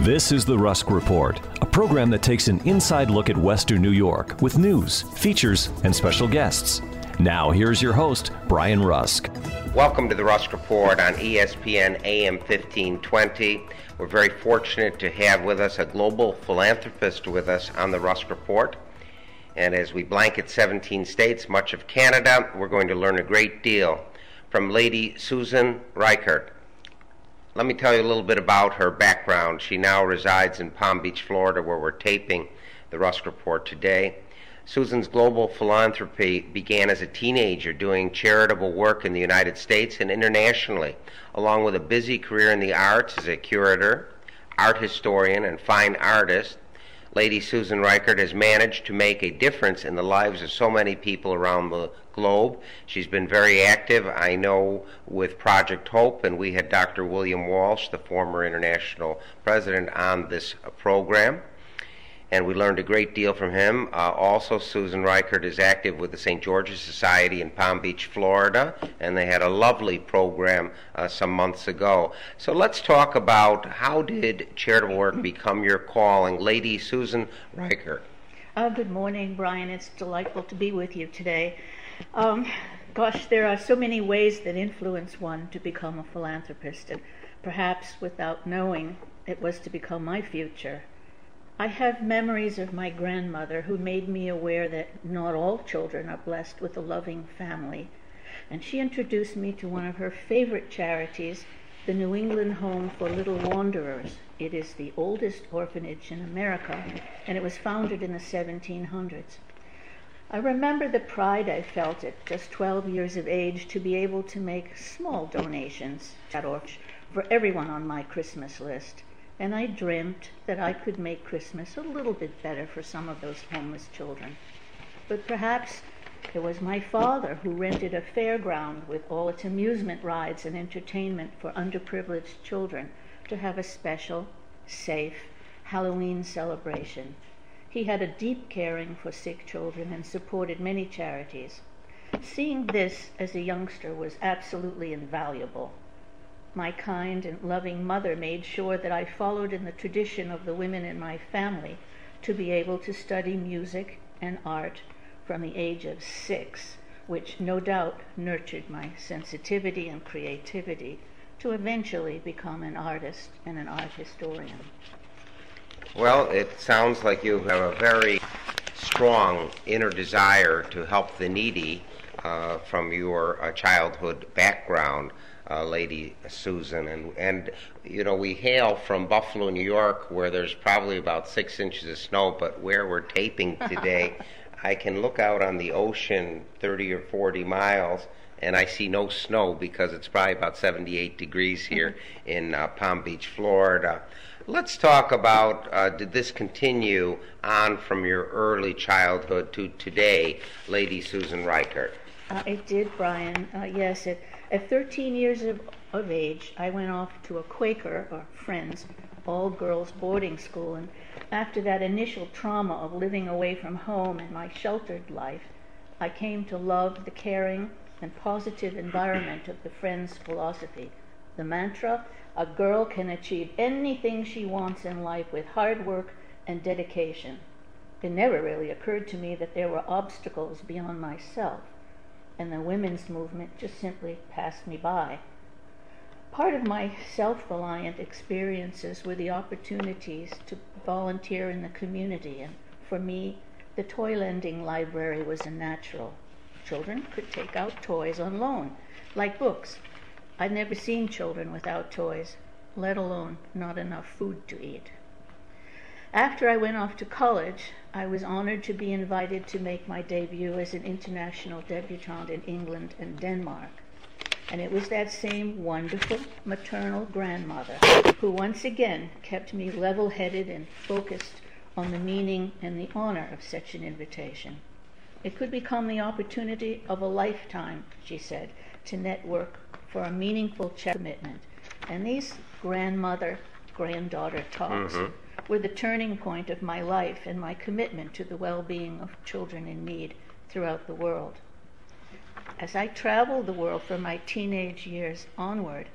This is the Rusk Report, a program that takes an inside look at Western New York with news, features, and special guests. Now, here's your host, Brian Rusk. Welcome to the Rusk Report on ESPN AM 1520. We're very fortunate to have with us a global philanthropist with us on the Rusk Report. And as we blanket 17 states, much of Canada, we're going to learn a great deal from Lady Susan Reichert. Let me tell you a little bit about her background. She now resides in Palm Beach, Florida, where we're taping the Rusk Report today. Susan's global philanthropy began as a teenager doing charitable work in the United States and internationally, along with a busy career in the arts as a curator, art historian, and fine artist. Lady Susan Reichert has managed to make a difference in the lives of so many people around the globe. She's been very active, I know, with Project Hope, and we had Dr. William Walsh, the former international president, on this program. And we learned a great deal from him. Uh, also, Susan Reichert is active with the St. George's Society in Palm Beach, Florida, and they had a lovely program uh, some months ago. So let's talk about how did charitable work become your calling, Lady Susan Reichert. Uh, good morning, Brian. It's delightful to be with you today. Um, gosh, there are so many ways that influence one to become a philanthropist, and perhaps without knowing, it was to become my future. I have memories of my grandmother who made me aware that not all children are blessed with a loving family. And she introduced me to one of her favorite charities, the New England Home for Little Wanderers. It is the oldest orphanage in America, and it was founded in the 1700s. I remember the pride I felt at just 12 years of age to be able to make small donations for everyone on my Christmas list. And I dreamt that I could make Christmas a little bit better for some of those homeless children. But perhaps it was my father who rented a fairground with all its amusement rides and entertainment for underprivileged children to have a special, safe Halloween celebration. He had a deep caring for sick children and supported many charities. Seeing this as a youngster was absolutely invaluable. My kind and loving mother made sure that I followed in the tradition of the women in my family to be able to study music and art from the age of six, which no doubt nurtured my sensitivity and creativity to eventually become an artist and an art historian. Well, it sounds like you have a very strong inner desire to help the needy uh, from your uh, childhood background, uh, Lady Susan. And, and, you know, we hail from Buffalo, New York, where there's probably about six inches of snow, but where we're taping today, I can look out on the ocean 30 or 40 miles. And I see no snow because it's probably about 78 degrees here in uh, Palm Beach, Florida. Let's talk about uh, did this continue on from your early childhood to today, Lady Susan Reichert? Uh, it did, Brian. Uh, yes, at, at 13 years of, of age, I went off to a Quaker, or Friends, all girls boarding school. And after that initial trauma of living away from home and my sheltered life, I came to love the caring and positive environment of the Friends philosophy. The mantra a girl can achieve anything she wants in life with hard work and dedication. It never really occurred to me that there were obstacles beyond myself, and the women's movement just simply passed me by. Part of my self reliant experiences were the opportunities to volunteer in the community, and for me, the toy lending library was a natural. Children could take out toys on loan, like books. I'd never seen children without toys, let alone not enough food to eat. After I went off to college, I was honored to be invited to make my debut as an international debutante in England and Denmark. And it was that same wonderful maternal grandmother who once again kept me level headed and focused on the meaning and the honor of such an invitation. It could become the opportunity of a lifetime, she said, to network for a meaningful commitment. And these grandmother granddaughter talks Mhm. Were the turning point of my life and my commitment to the well being of children in need throughout the world. As I traveled the world from my teenage years onward,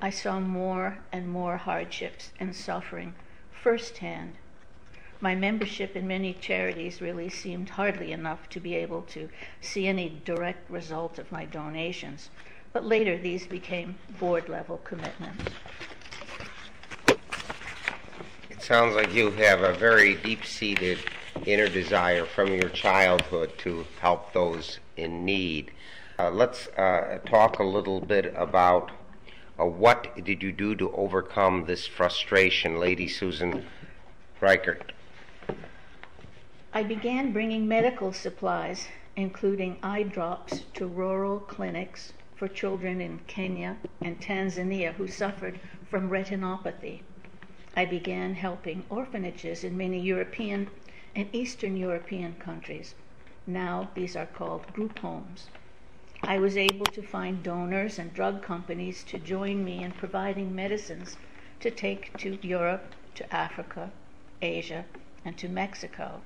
I saw more and more hardships and suffering firsthand. My membership in many charities really seemed hardly enough to be able to see any direct result of my donations, but later these became board level commitments. Sounds like you have a very deep seated inner desire from your childhood to help those in need. Uh, let's uh, talk a little bit about uh, what did you do to overcome this frustration, Lady Susan Reichert? I began bringing medical supplies, including eye drops, to rural clinics for children in Kenya and Tanzania who suffered from retinopathy. I began helping orphanages in many European and Eastern European countries. Now these are called group homes. I was able to find donors and drug companies to join me in providing medicines to take to Europe, to Africa, Asia, and to Mexico.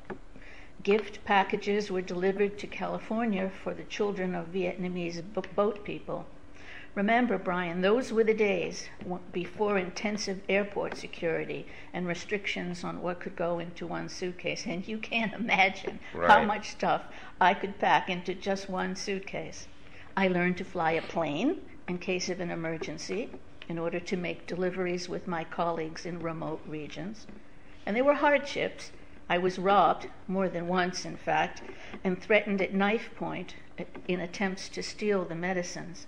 Gift packages were delivered to California for the children of Vietnamese boat people. Remember, Brian, those were the days before intensive airport security and restrictions on what could go into one suitcase. And you can't imagine how much stuff I could pack into just one suitcase. I learned to fly a plane in case of an emergency in order to make deliveries with my colleagues in remote regions. And there were hardships. I was robbed, more than once in fact, and threatened at knife point uh, in attempts to steal the medicines.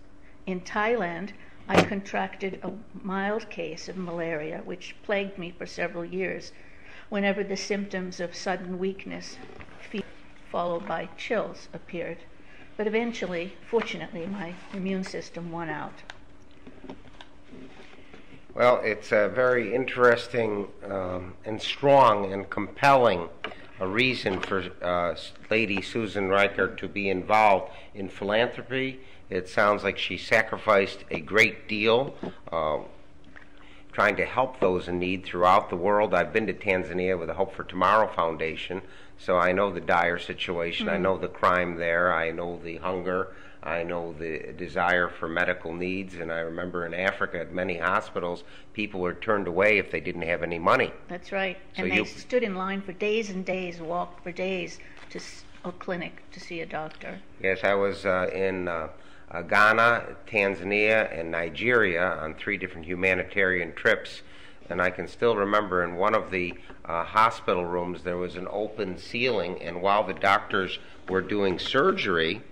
In Thailand, I contracted a mild case of malaria, which plagued me for several years whenever the symptoms of sudden weakness, fever, followed by chills, appeared. But eventually, fortunately, my immune system won out. Well, it's a very interesting um, and strong and compelling a reason for uh, Lady Susan Riker to be involved in philanthropy. It sounds like she sacrificed a great deal uh, trying to help those in need throughout the world. I've been to Tanzania with the Hope for Tomorrow Foundation, so I know the dire situation. I know the crime there. I know the hunger. I know the desire for medical needs. And I remember in Africa at many hospitals, people were turned away if they didn't have any money. That's right. So and they you- stood in line for days and days, walked for days to a clinic to see a doctor. Yes, I was uh, in uh, uh, Ghana, Tanzania, and Nigeria on three different humanitarian trips. And I can still remember in one of the uh, hospital rooms there was an open ceiling, and while the doctors were doing surgery,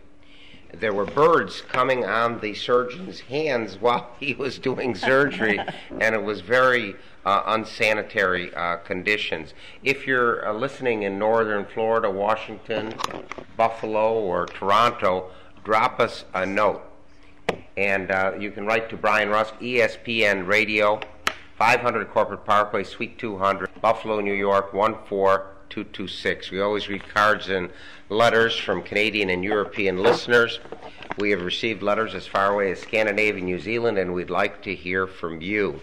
there were birds coming on the surgeon's hands while he was doing surgery, and it was very uh, unsanitary uh, conditions. If you're uh, listening in northern Florida, Washington, Buffalo, or Toronto, drop us a note. And uh, you can write to Brian Rusk, ESPN Radio, 500 Corporate Parkway, Suite 200, Buffalo, New York, 14226. We always read cards and letters from Canadian and European listeners. We have received letters as far away as Scandinavia, New Zealand, and we'd like to hear from you.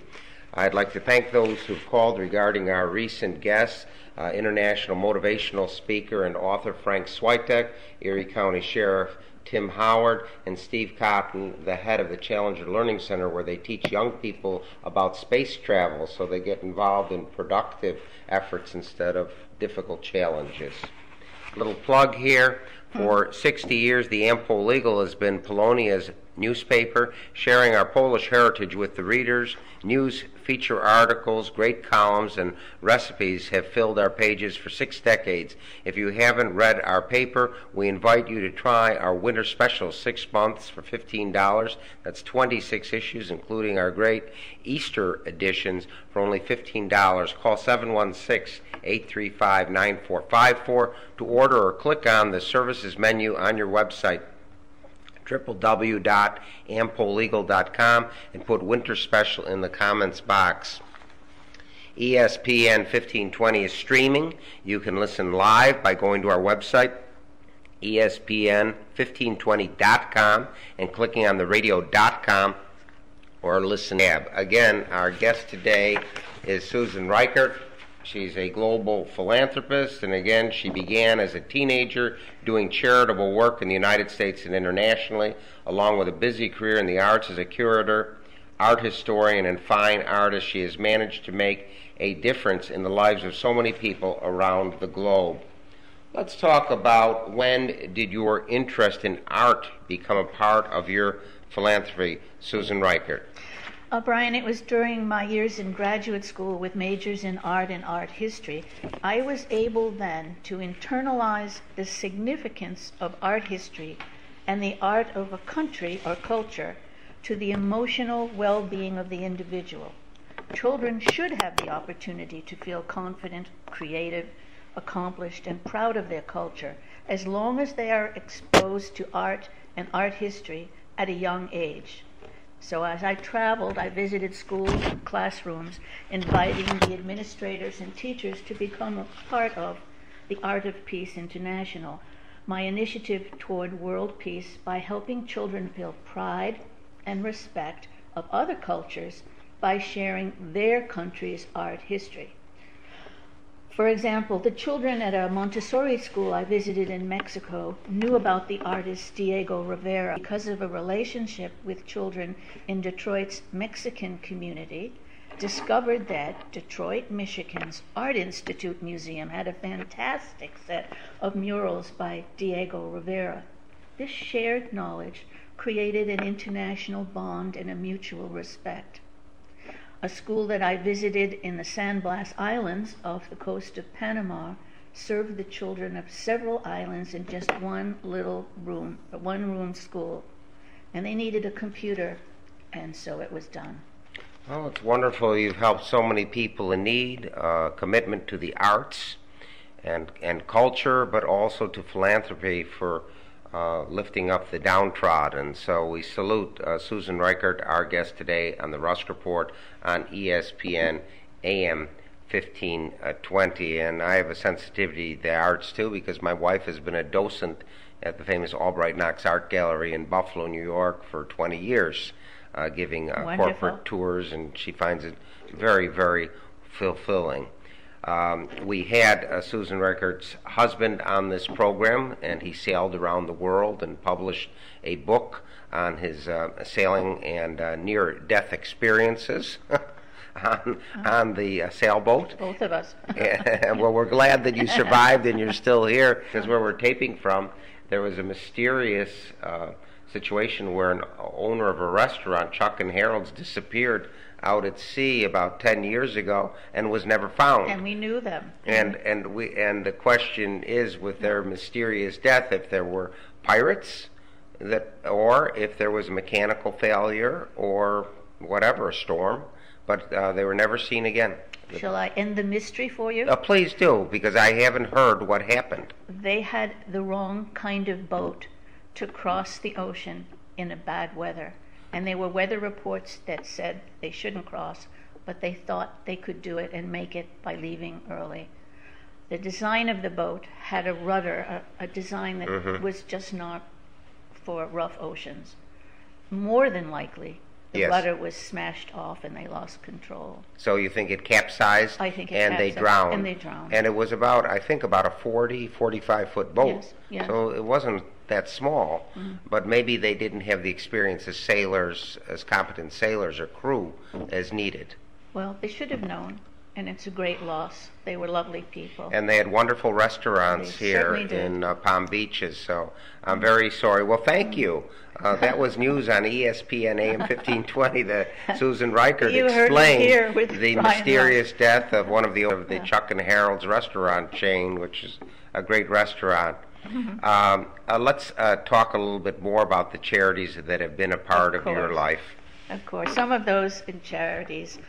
I'd like to thank those who've called regarding our recent guests, uh, international motivational speaker and author Frank Switek, Erie County Sheriff Tim Howard, and Steve Cotton, the head of the Challenger Learning Center, where they teach young people about space travel so they get involved in productive efforts instead of difficult challenges. Little plug here. For hmm. 60 years, the Am-Pol Eagle has been Polonia's newspaper, sharing our Polish heritage with the readers. News, feature articles, great columns, and recipes have filled our pages for six decades. If you haven't read our paper, we invite you to try our winter special, six months for $15. That's 26 issues, including our great Easter editions, for only $15. Call 716 835 9454 to order or click on the services menu on your website. www.ampoleagle.com and put winter special in the comments box. ESPN 1520 is streaming. You can listen live by going to our website, E ESPN1520.com, and clicking on the radio.com or listen tab. Again, our guest today is Susan Reichert. She's a global philanthropist, and again, she began as a teenager doing charitable work in the United States and internationally, along with a busy career in the arts as a curator, art historian, and fine artist. She has managed to make a difference in the lives of so many people around the globe. Let's talk about when did your interest in art become a part of your philanthropy, Susan Reichert? Uh, Brian, it was during my years in graduate school with majors in art and art history. I was able then to internalize the significance of art history and the art of a country or culture to the emotional well being of the individual. Children should have the opportunity to feel confident, creative, accomplished, and proud of their culture as long as they are exposed to art and art history at a young age. So as I traveled, I visited schools and classrooms, inviting the administrators and teachers to become a part of the Art of Peace International, my initiative toward world peace by helping children feel pride and respect of other cultures by sharing their country's art history. For example, the children at a Montessori school I visited in Mexico knew about the artist Diego Rivera because of a relationship with children in Detroit's Mexican community. Discovered that Detroit, Michigan's Art Institute Museum had a fantastic set of murals by Diego Rivera. This shared knowledge created an international bond and a mutual respect a school that I visited in the San Blas Islands off the coast of Panama served the children of several islands in just one little room, one room school. And they needed a computer, and so it was done. Oh, it's wonderful. You've helped so many people in need, uh, commitment to the arts and, and culture, but also to philanthropy for uh, lifting up the downtrodden. And so we salute uh, Susan Reichert, our guest today on the Rusk Report on ESPN AM 1520. And I have a sensitivity to the arts too because my wife has been a docent at the famous Albright Knox Art Gallery in Buffalo, New York for 20 years, uh, giving uh, corporate tours, and she finds it very, very fulfilling. Um, we had uh, Susan Reichert's husband on this program, and he sailed around the world and published a book on his uh, sailing and uh, near death experiences on, on the uh, sailboat. Both of us. And, well, we're glad that you survived and you're still here because where we're taping from, there was a mysterious uh, situation where an owner of a restaurant, Chuck and Harold's, disappeared out at sea about 10 years ago and was never found. and we knew them. And and we and the question is, with their mysterious death, if there were pirates, that or if there was a mechanical failure or whatever, a storm, but uh, they were never seen again. Shall I end the mystery for you? Uh, please do, because I haven't heard what happened. They had the wrong kind of boat to cross the ocean in a bad weather. And there were weather reports that said they shouldn't cross, but they thought they could do it and make it by leaving early. The design of the boat had a rudder, a, a design that mm-hmm. was just not for rough oceans. More than likely, the Yes. rudder was smashed off and they lost control. So you think it capsized? I think it and they drowned. and they drowned. And it was about, I think, about a 40, 45 foot boat. Yes, yes. So it wasn't that small, Mm-hmm. but maybe they didn't have the experience as sailors, as competent sailors or crew as needed. Well, they should have known, and it's a great loss. They were lovely people. And they had wonderful restaurants They here in uh, Palm Beaches, so I'm very sorry. Well, thank you. Uh, that was news on ESPN AM 1520 that Susan Reichert You heard it explained the Brian mysterious death of one of the of the Chuck and Harold's restaurant chain, which is a great restaurant. Mm-hmm. Um, uh, let's uh, talk a little bit more about the charities that have been a part of, your life. Of course, some of those in charities,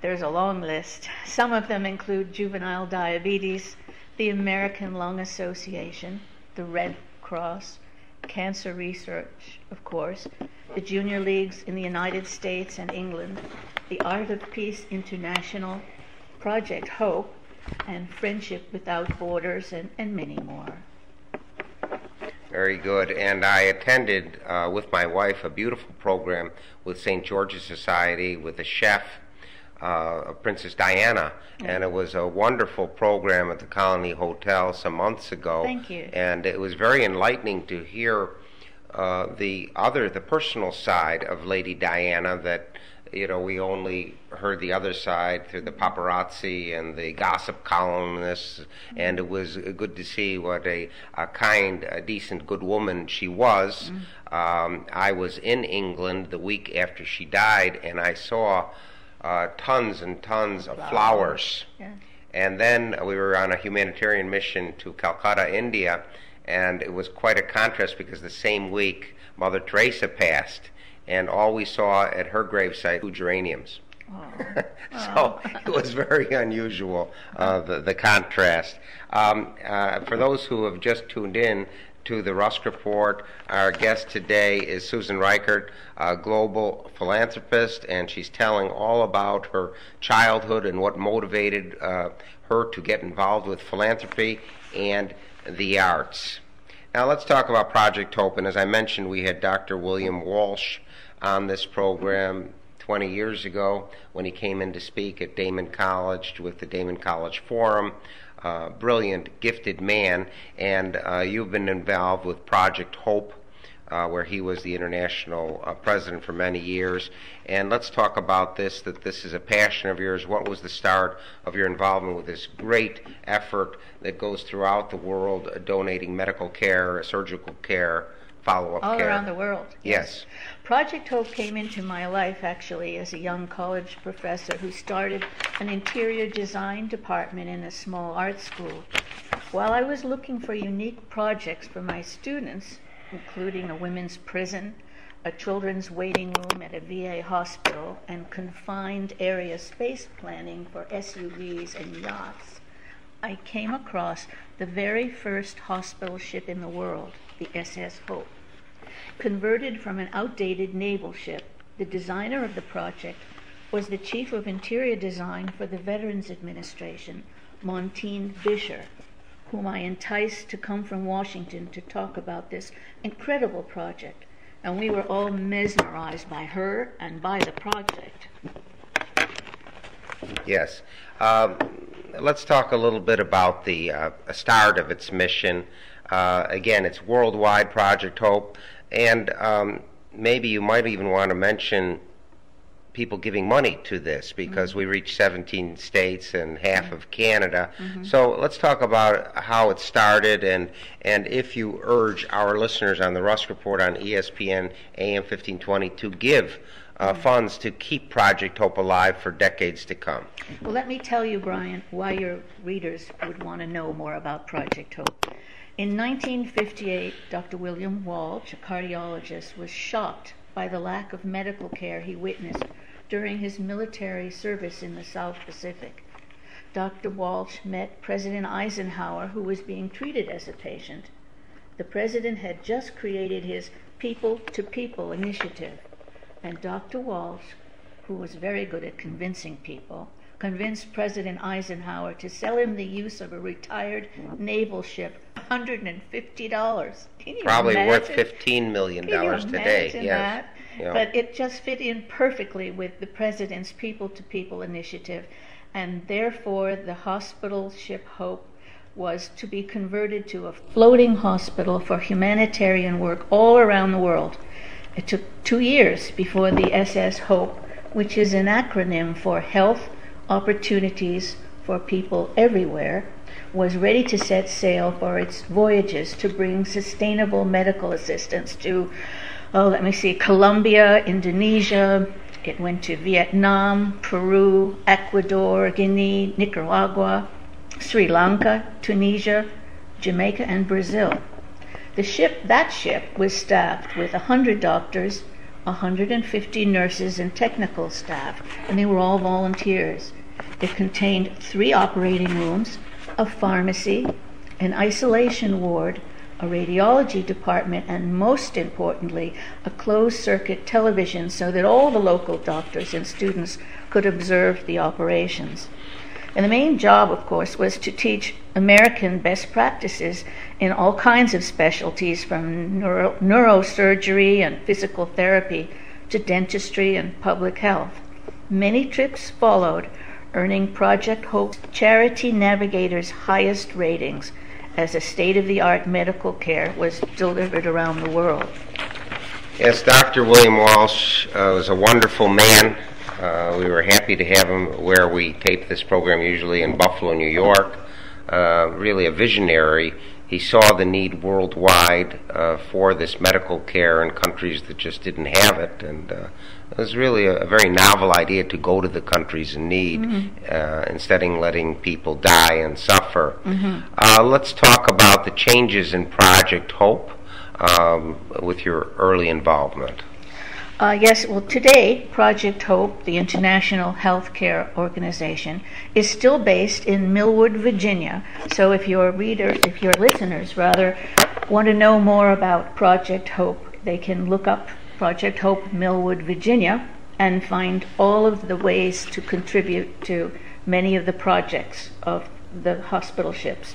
there's a long list. Some of them include juvenile diabetes, the American Lung Association, the Red Cross, cancer research, of course, the junior leagues in the United States and England, the Art of Peace International, Project Hope, and Friendship Without Borders, and, and many more. Very good. And I attended uh, with my wife a beautiful program with St. George's Society with a chef, uh, Princess Diana. And it was a wonderful program at the Colony Hotel some months ago. Thank you. And it was very enlightening to hear uh, the other, the personal side of Lady Diana that you know, we only heard the other side through the paparazzi and the gossip columnists, and it was good to see what a, a kind, a decent, good woman she was. Mm-hmm. Um, I was in England the week after she died, and I saw uh, tons and tons of flowers. Yeah. And then we were on a humanitarian mission to Calcutta, India, and it was quite a contrast because the same week Mother Teresa passed and all we saw at her gravesite were geraniums. Oh. so it was very unusual, uh, the, the contrast. Um, uh, for those who have just tuned in to the Rusk Report, our guest today is Susan Reichert, a global philanthropist, and she's telling all about her childhood and what motivated uh, her to get involved with philanthropy and the arts. Now let's talk about Project Hope, and as I mentioned, we had Dr. William Walsh on this program 20 years ago when he came in to speak at Daemen College with the Daemen College Forum. Uh, brilliant, gifted man, and uh, you've been involved with Project Hope, uh, where he was the international uh, president for many years. And let's talk about this that this is a passion of yours. What was the start of your involvement with this great effort that goes throughout the world, uh, donating medical care, surgical care, follow up All care? around the world. Yes. Project Hope came into my life actually as a young college professor who started an interior design department in a small art school. While I was looking for unique projects for my students, including a women's prison, a children's waiting room at a VA hospital, and confined area space planning for SUVs and yachts, I came across the very first hospital ship in the world, the SS Hope. Converted from an outdated naval ship, the designer of the project was the chief of interior design for the Veterans Administration, Montine Bisher, whom I enticed to come from Washington to talk about this incredible project. And we were all mesmerized by her and by the project. Yes. Um, let's talk a little bit about the uh, start of its mission. Uh, again, it's worldwide Project Hope, and um, maybe you might even want to mention people giving money to this because we reach 17 states and half of Canada. So let's talk about how it started and and if you urge our listeners on the Rusk Report on ESPN AM 1520 to give uh, funds to keep Project Hope alive for decades to come. Well, let me tell you, Brian, why your readers would want to know more about Project Hope. In 1958, Dr. William Walsh, a cardiologist, was shocked by the lack of medical care he witnessed during his military service in the South Pacific. Dr. Walsh met President Eisenhower, who was being treated as a patient. The president had just created his People to People initiative, and Dr. Walsh, who was very good at convincing people, convinced President Eisenhower to sell him the use of a retired naval ship, $150. Can you Probably worth $15 million today. Yes. Yeah. But it just fit in perfectly with the president's People to People initiative, and therefore the hospital ship Hope was to be converted to a floating hospital for humanitarian work all around the world. It took two years before the SS Hope, which is an acronym for Health Opportunities for People Everywhere, was ready to set sail for its voyages to bring sustainable medical assistance to, oh, let me see, Colombia, Indonesia. It went to Vietnam, Peru, Ecuador, Guinea, Nicaragua, Sri Lanka, Tunisia, Jamaica, and Brazil. The ship, that ship, was staffed with 100 doctors, 150 nurses, and technical staff, and they were all volunteers. It contained three operating rooms, a pharmacy, an isolation ward, a radiology department, and most importantly, a closed circuit television so that all the local doctors and students could observe the operations. And the main job, of course, was to teach American best practices in all kinds of specialties from neuro- neurosurgery and physical therapy to dentistry and public health. Many trips followed, earning Project Hope Charity Navigator's highest ratings as a state of the art medical care was delivered around the world. Yes, Dr. William Walsh uh, was a wonderful man. Uh, we were happy to have him where we tape this program, usually in Buffalo, New York. Uh, really a visionary. He saw the need worldwide uh, for this medical care in countries that just didn't have it, and uh, it was really a, a, very novel idea to go to the countries in need mm-hmm. instead of letting people die and suffer. Mm-hmm. let's talk about the changes in Project Hope um, with your early involvement. Uh, yes, well, today, Project Hope, the international healthcare organization, is still based in Millwood, Virginia. So if your readers, if your listeners rather, want to know more about Project Hope, they can look up Project Hope Millwood, Virginia, and find all of the ways to contribute to many of the projects of the hospital ships.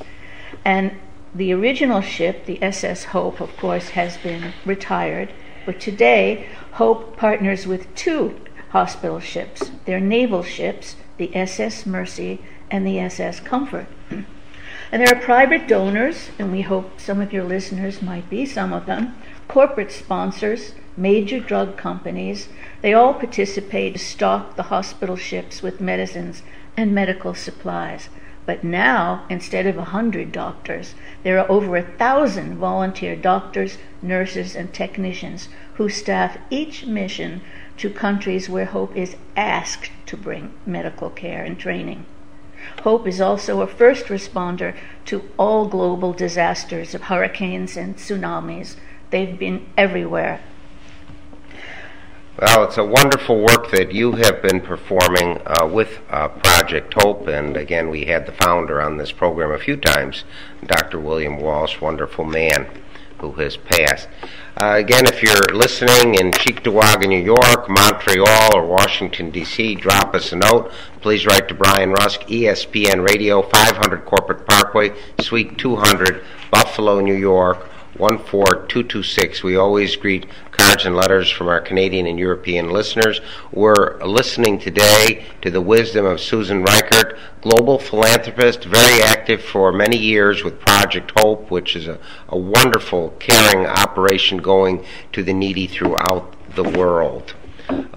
And the original ship, the SS Hope, of course, has been retired but today, Hope partners with two hospital ships. They're naval ships, the SS Mercy and the SS Comfort. And there are private donors, and we hope some of your listeners might be some of them, corporate sponsors, major drug companies. They all participate to stock the hospital ships with medicines and medical supplies. But now, instead of a hundred doctors, there are over a thousand volunteer doctors, nurses, and technicians who staff each mission to countries where Hope is asked to bring medical care and training. Hope is also a first responder to all global disasters of hurricanes and tsunamis. They've been everywhere well, it's a wonderful work that you have been performing uh, with uh, Project Hope, and again, we had the founder on this program a few times, Dr. William Walsh, wonderful man who has passed. Uh, again, if you're listening in Cheektowaga, New York, Montreal, or Washington, D.C., drop us a note. Please write to Brian Rusk, ESPN Radio, 500 Corporate Parkway, Suite 200, Buffalo, New York 14226. We always greet cards and letters from our Canadian and European listeners. We're listening today to the wisdom of Susan Reichert, global philanthropist, very active for many years with Project Hope, which is a, a wonderful, caring operation going to the needy throughout the world.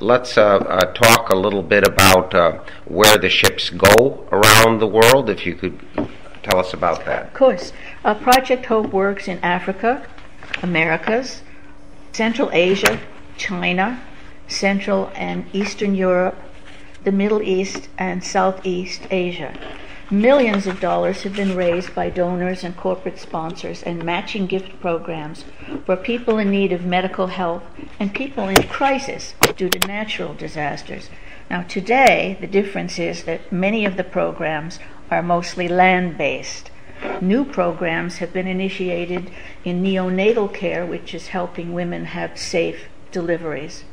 Let's uh, uh, talk a little bit about uh, where the ships go around the world. If you could tell us about that. Of course. Uh, Project Hope works in Africa, Americas, Central Asia, China, Central and Eastern Europe, the Middle East, and Southeast Asia. Millions of dollars have been raised by donors and corporate sponsors and matching gift programs for people in need of medical help and people in crisis due to natural disasters. Now, today, the difference is that many of the programs are mostly land based. New programs have been initiated in neonatal care, which is helping women have safe deliveries.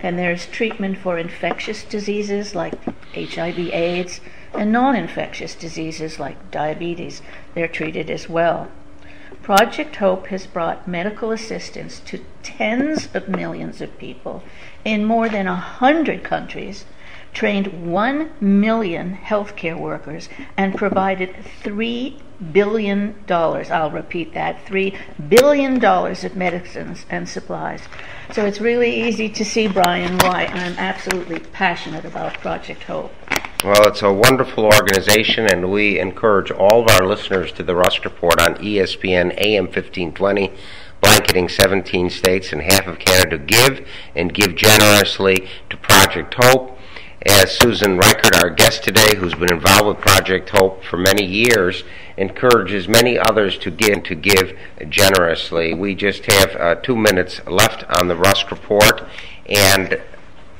And there's treatment for infectious diseases like HIV/AIDS and non infectious diseases like diabetes. They're treated as well. Project Hope has brought medical assistance to tens of millions of people in more than a hundred countries trained 1 million healthcare workers, and provided $3 billion, I'll repeat that, $3 billion of medicines and supplies. So it's really easy to see, Brian, why I'm absolutely passionate about Project Hope. Well, it's a wonderful organization, and we encourage all of our listeners to the Rusk Report on ESPN AM 1520 blanketing 17 states and half of Canada to give and give generously to Project Hope as Susan Reichert, our guest today, who's been involved with Project Hope for many years, encourages many others to give to give generously. We just have uh, two minutes left on the Rusk report, and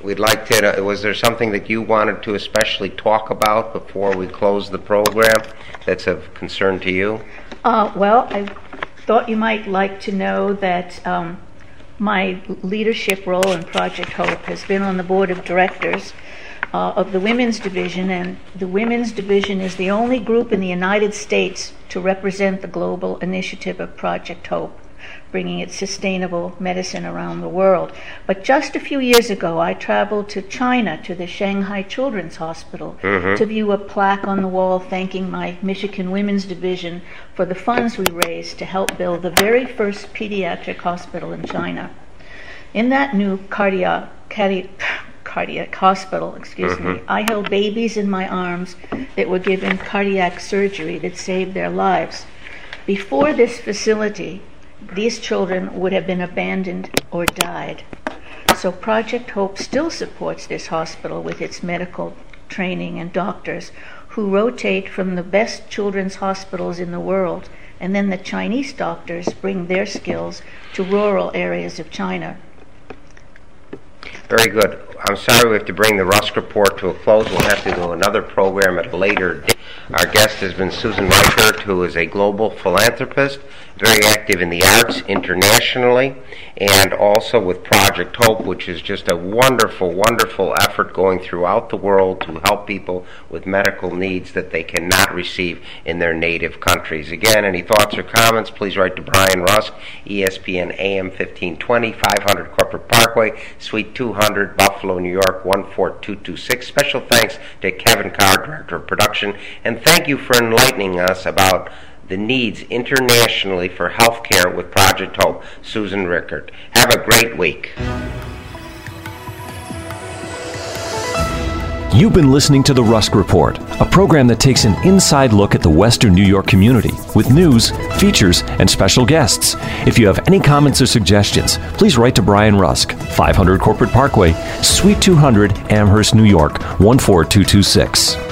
we'd like to. Uh, was there something that you wanted to especially talk about before we close the program that's of concern to you? Uh, well, I thought you might like to know that um, my leadership role in Project Hope has been on the board of directors uh, of the Women's Division, and the Women's Division is the only group in the United States to represent the global initiative of Project Hope, bringing its sustainable medicine around the world. But just a few years ago, I traveled to China to the Shanghai Children's Hospital to view a plaque on the wall thanking my Michigan Women's Division for the funds we raised to help build the very first pediatric hospital in China. In that new cardiac, cardi- cardiac hospital, excuse me, mm-hmm. I held babies in my arms that were given cardiac surgery that saved their lives. Before this facility, these children would have been abandoned or died. So Project Hope still supports this hospital with its medical training and doctors who rotate from the best children's hospitals in the world, and then the Chinese doctors bring their skills to rural areas of China. Very good. I'm sorry we have to bring the Rusk Report to a close. We'll have to do another program at a later date. Our guest has been Susan Reichert, who is a global philanthropist, very active in the arts internationally, and also with Project Hope, which is just a wonderful, wonderful effort going throughout the world to help people with medical needs that they cannot receive in their native countries. Again, any thoughts or comments, please write to Brian Rusk, ESPN AM 1520, 500 Corporate Parkway, Suite 200, Buffalo, New York 14226. Special thanks to Kevin Carr, Director of Production, and thank you for enlightening us about the needs internationally for health care with Project Hope, Susan Rickert. Have a great week. You've been listening to The Rusk Report, a program that takes an inside look at the Western New York community with news, features, and special guests. If you have any comments or suggestions, please write to Brian Rusk, 500 Corporate Parkway, Suite 200, Amherst, New York 14226.